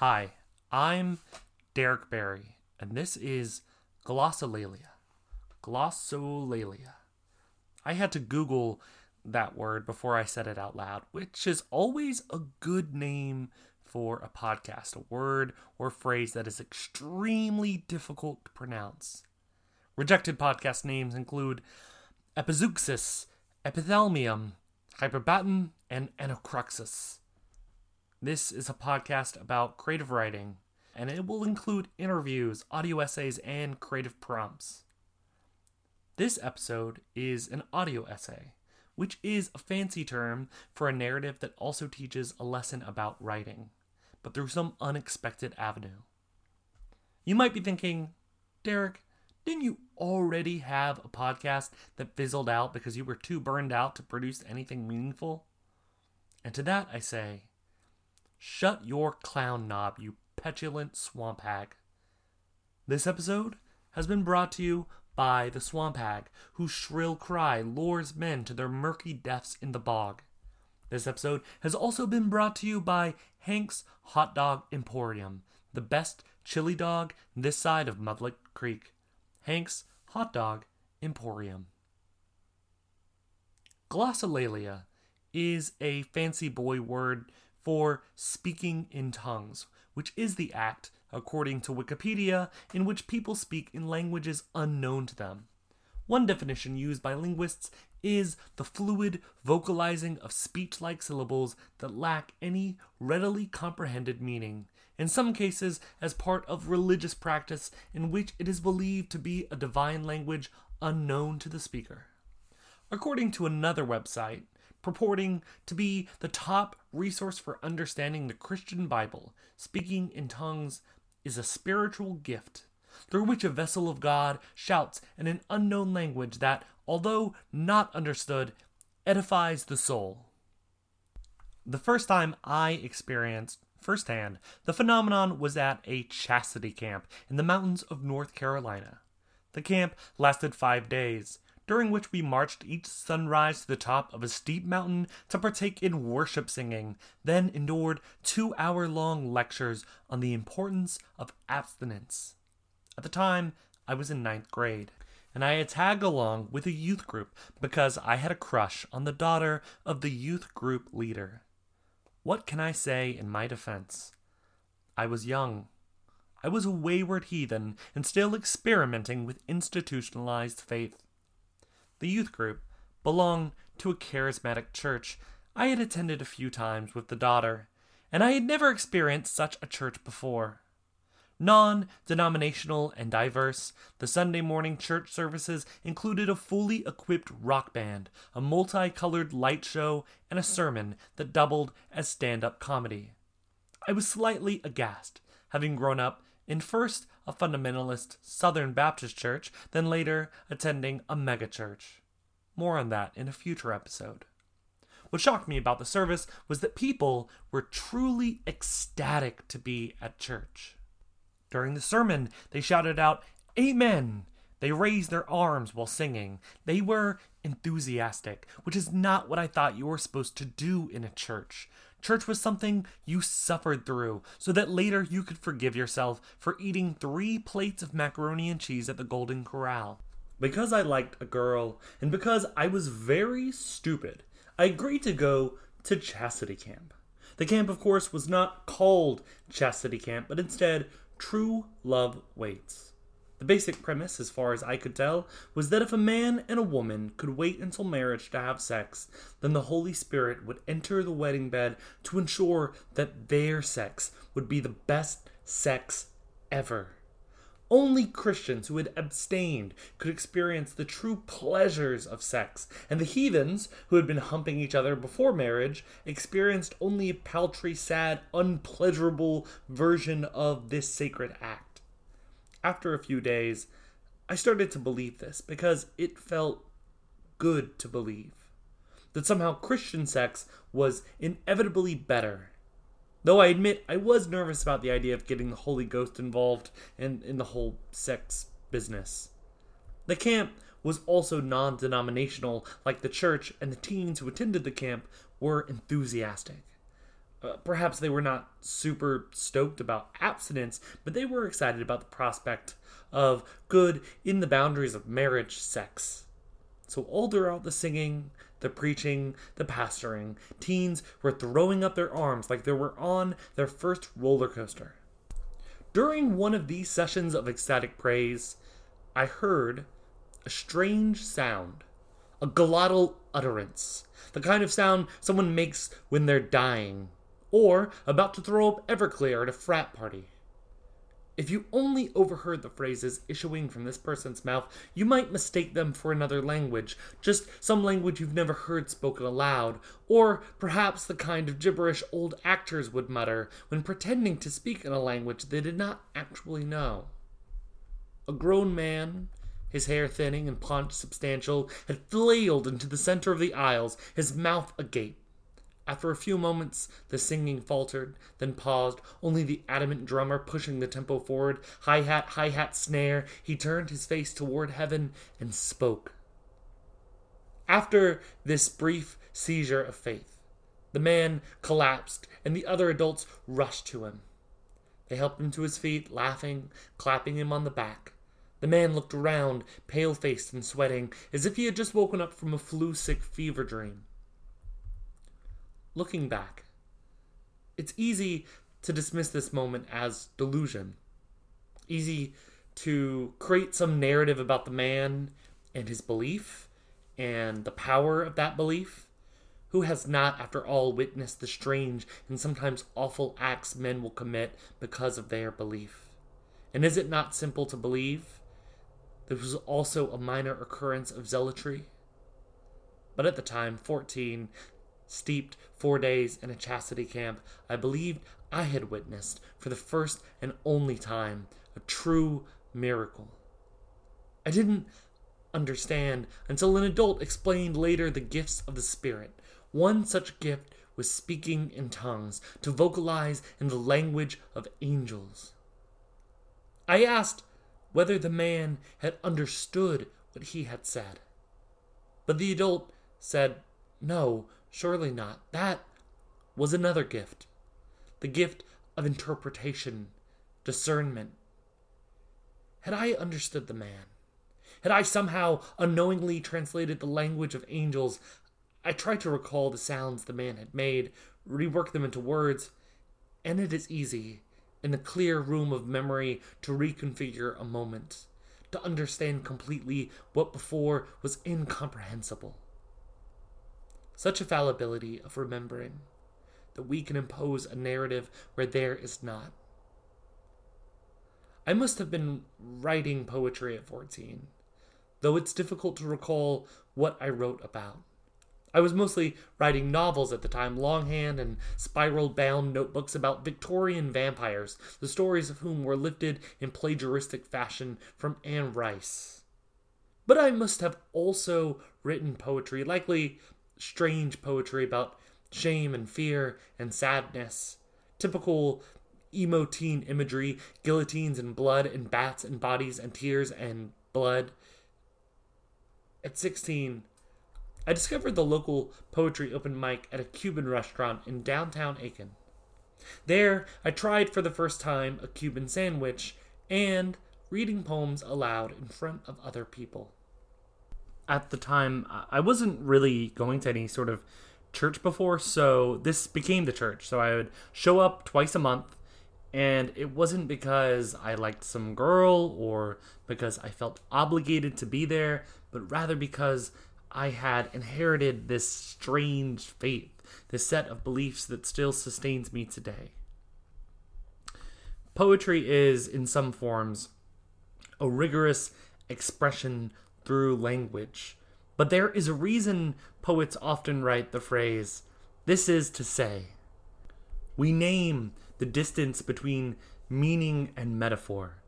Hi, I'm Derek Berry, and this is glossolalia. Glossolalia. I had to Google that word before I said it out loud, which is always a good name for a podcast, a word or phrase that is extremely difficult to pronounce. Rejected podcast names include Epizeuxis, Epithalamium, Hyperbaton, and Anacrusis. This is a podcast about creative writing, and it will include interviews, audio essays, and creative prompts. This episode is an audio essay, which is a fancy term for a narrative that also teaches a lesson about writing, but through some unexpected avenue. You might be thinking, Derek, didn't you already have a podcast that fizzled out because you were too burned out to produce anything meaningful? And to that I say, shut your clown knob, you petulant swamp hag. This episode has been brought to you by the swamp hag, whose shrill cry lures men to their murky deaths in the bog. This episode has also been brought to you by Hank's Hot Dog Emporium, the best chili dog this side of Mudlick Creek. Hank's Hot Dog Emporium. Glossolalia is a fancy boy word for speaking in tongues, which is the act, according to Wikipedia, in which people speak in languages unknown to them. One definition used by linguists is the fluid vocalizing of speech like syllables that lack any readily comprehended meaning, in some cases as part of religious practice in which it is believed to be a divine language unknown to the speaker. According to another website, purporting to be the top resource for understanding the Christian Bible, speaking in tongues is a spiritual gift through which a vessel of God shouts in an unknown language that, although not understood, edifies the soul. The first time I experienced firsthand the phenomenon was at a chastity camp in the mountains of North Carolina. The camp lasted five days, during which we marched each sunrise to the top of a steep mountain to partake in worship singing, then endured two hour long lectures on the importance of abstinence. At the time, I was in ninth grade, and I had tagged along with a youth group because I had a crush on the daughter of the youth group leader. What can I say in my defense? I was young. I was a wayward heathen and still experimenting with institutionalized faith. The youth group belonged to a charismatic church I had attended a few times with the daughter, and I had never experienced such a church before. Non denominational and diverse, the Sunday morning church services included a fully equipped rock band, a multicolored light show, and a sermon that doubled as stand up comedy. I was slightly aghast, having grown up in first a fundamentalist Southern Baptist church, then later attending a megachurch. More on that in a future episode. What shocked me about the service was that people were truly ecstatic to be at church. During the sermon, they shouted out, Amen! They raised their arms while singing. They were enthusiastic, which is not what I thought you were supposed to do in a church. Church was something you suffered through so that later you could forgive yourself for eating three plates of macaroni and cheese at the Golden Corral. Because I liked a girl, and because I was very stupid, I agreed to go to Chastity Camp. The camp, of course, was not called Chastity Camp, but instead True Love Waits. The basic premise, as far as I could tell, was that if a man and a woman could wait until marriage to have sex, then the Holy Spirit would enter the wedding bed to ensure that their sex would be the best sex ever. Only Christians who had abstained could experience the true pleasures of sex, and the heathens, who had been humping each other before marriage, experienced only a paltry, sad, unpleasurable version of this sacred act after a few days, I started to believe this because it felt good to believe that somehow Christian sex was inevitably better. Though I admit I was nervous about the idea of getting the Holy Ghost involved in, in the whole sex business. The camp was also non denominational, like the church, and the teens who attended the camp were enthusiastic. Uh, perhaps they were not super stoked about abstinence, but they were excited about the prospect of good in the boundaries of marriage, sex. So, all throughout the singing, the preaching, the pastoring, teens were throwing up their arms like they were on their first roller coaster. During one of these sessions of ecstatic praise, I heard a strange sound, a glottal utterance, the kind of sound someone makes when they're dying, or about to throw up Everclear at a frat party. If you only overheard the phrases issuing from this person's mouth, you might mistake them for another language, just some language you've never heard spoken aloud, or perhaps the kind of gibberish old actors would mutter when pretending to speak in a language they did not actually know. A grown man, his hair thinning and paunch substantial, had flailed into the center of the aisles, his mouth agape. After a few moments, the singing faltered, then paused, only the adamant drummer pushing the tempo forward, hi hat, hi hat, snare. He turned his face toward heaven and spoke. After this brief seizure of faith, the man collapsed, and the other adults rushed to him. They helped him to his feet, laughing, clapping him on the back. The man looked around, pale faced and sweating, as if he had just woken up from a flu sick fever dream looking back, it's easy to dismiss this moment as delusion. Easy to create some narrative about the man and his belief and the power of that belief. Who has not, after all, witnessed the strange and sometimes awful acts men will commit because of their belief? And is it not simple to believe? This was also a minor occurrence of zealotry. But at the time, 14, steeped four days in a chastity camp, I believed I had witnessed, for the first and only time, a true miracle. I didn't understand until an adult explained later the gifts of the Spirit. One such gift was speaking in tongues, to vocalize in the language of angels. I asked whether the man had understood what he had said. But the adult said, No, Surely not. That was another gift the gift of interpretation, discernment. Had I understood the man, had I somehow unknowingly translated the language of angels, I tried to recall the sounds the man had made, rework them into words, and it is easy, in the clear room of memory, to reconfigure a moment, to understand completely what before was incomprehensible such a fallibility of remembering that we can impose a narrative where there is not. I must have been writing poetry at 14, though it's difficult to recall what I wrote about. I was mostly writing novels at the time, longhand and spiral bound notebooks about Victorian vampires, the stories of whom were lifted in plagiaristic fashion from Anne Rice. But I must have also written poetry, likely strange poetry about shame and fear and sadness. Typical emo teen imagery, guillotines and blood and bats and bodies and tears and blood. At 16, I discovered the local poetry open mic at a Cuban restaurant in downtown Aiken. There, I tried for the first time a Cuban sandwich and reading poems aloud in front of other people at the time I wasn't really going to any sort of church before, so this became the church. So I would show up twice a month, and it wasn't because I liked some girl or because I felt obligated to be there, but rather because I had inherited this strange faith, this set of beliefs that still sustains me today. Poetry is, in some forms, a rigorous expression through language. But there is a reason poets often write the phrase, this is to say. We name the distance between meaning and metaphor,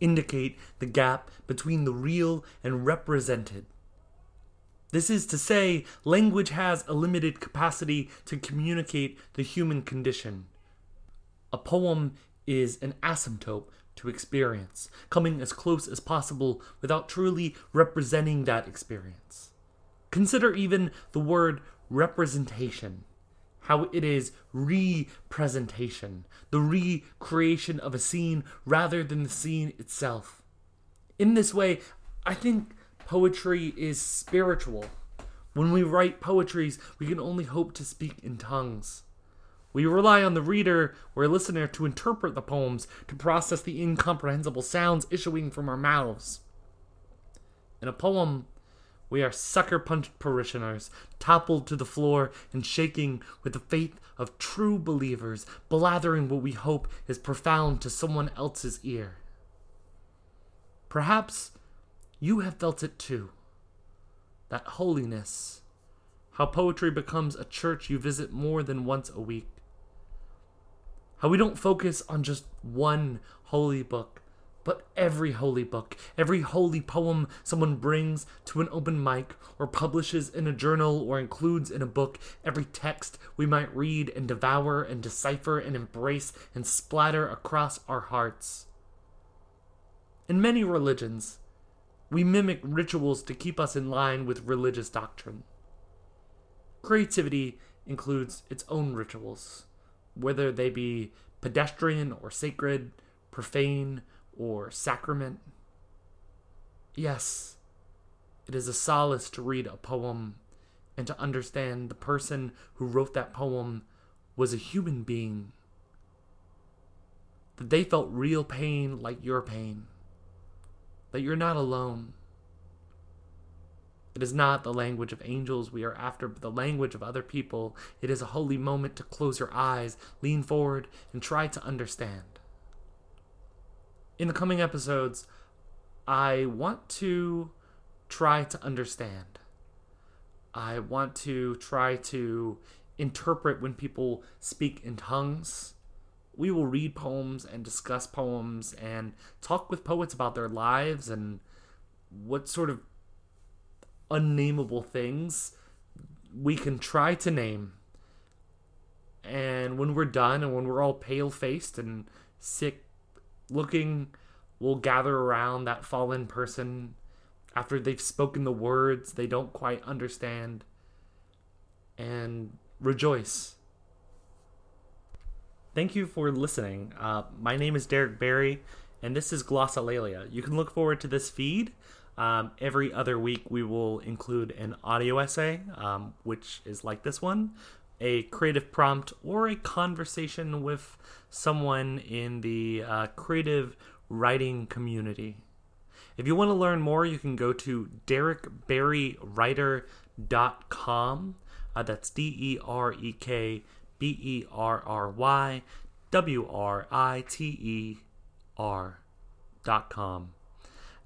indicate the gap between the real and represented. This is to say, language has a limited capacity to communicate the human condition. A poem is an asymptote to experience, coming as close as possible without truly representing that experience. Consider even the word representation. how it is representation, the recreation of a scene rather than the scene itself. In this way, I think poetry is spiritual. When we write poetries, we can only hope to speak in tongues. We rely on the reader or listener to interpret the poems, to process the incomprehensible sounds issuing from our mouths. In a poem, we are sucker punched parishioners, toppled to the floor and shaking with the faith of true believers, blathering what we hope is profound to someone else's ear. Perhaps you have felt it too. That holiness, how poetry becomes a church you visit more than once a week. How we don't focus on just one holy book, but every holy book, every holy poem someone brings to an open mic or publishes in a journal or includes in a book, every text we might read and devour and decipher and embrace and splatter across our hearts. In many religions, we mimic rituals to keep us in line with religious doctrine. Creativity includes its own rituals, whether they be pedestrian or sacred, profane or sacrament. Yes, it is a solace to read a poem and to understand the person who wrote that poem was a human being. That they felt real pain like your pain. That you're not alone. It is not the language of angels we are after, but the language of other people. It is a holy moment to close your eyes, lean forward, and try to understand in the coming episodes, I want to try to understand. I want to try to interpret when people speak in tongues. We will read poems and discuss poems and talk with poets about their lives and what sort of unnameable things we can try to name. And when we're done and when we're all pale faced and sick looking we'll gather around that fallen person after they've spoken the words they don't quite understand and rejoice. Thank you for listening. Uh, my name is Derek Berry, and this is Glossolalia. You can look forward to this feed. Um, every other week, we will include an audio essay, um, which is like this one, a creative prompt, or a conversation with someone in the uh, creative writing community. If you want to learn more, you can go to derekberrywriter.com. Uh, that's D E R E K B E R R Y W R I T E R dot com.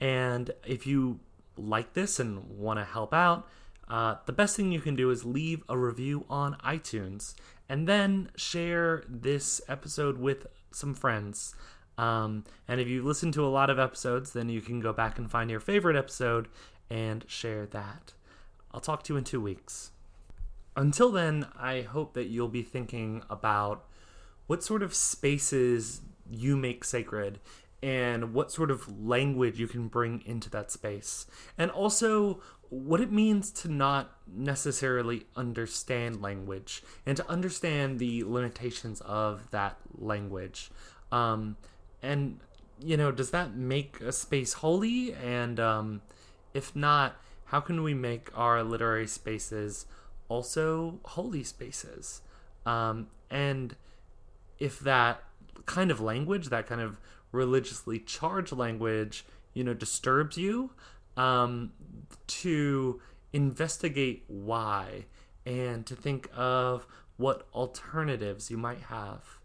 And if you like this and want to help out, uh, the best thing you can do is leave a review on iTunes and then share this episode with some friends. Um, and if you listen to a lot of episodes, then you can go back and find your favorite episode and share that. I'll talk to you in two weeks. Until then, I hope that you'll be thinking about what sort of spaces you make sacred and what sort of language you can bring into that space. And also what it means to not necessarily understand language and to understand the limitations of that language. Um, and, you know, does that make a space holy? And um, if not, how can we make our literary spaces also holy spaces? Um, and if that kind of language, that kind of religiously charged language, you know, disturbs you, um, to investigate why and to think of what alternatives you might have.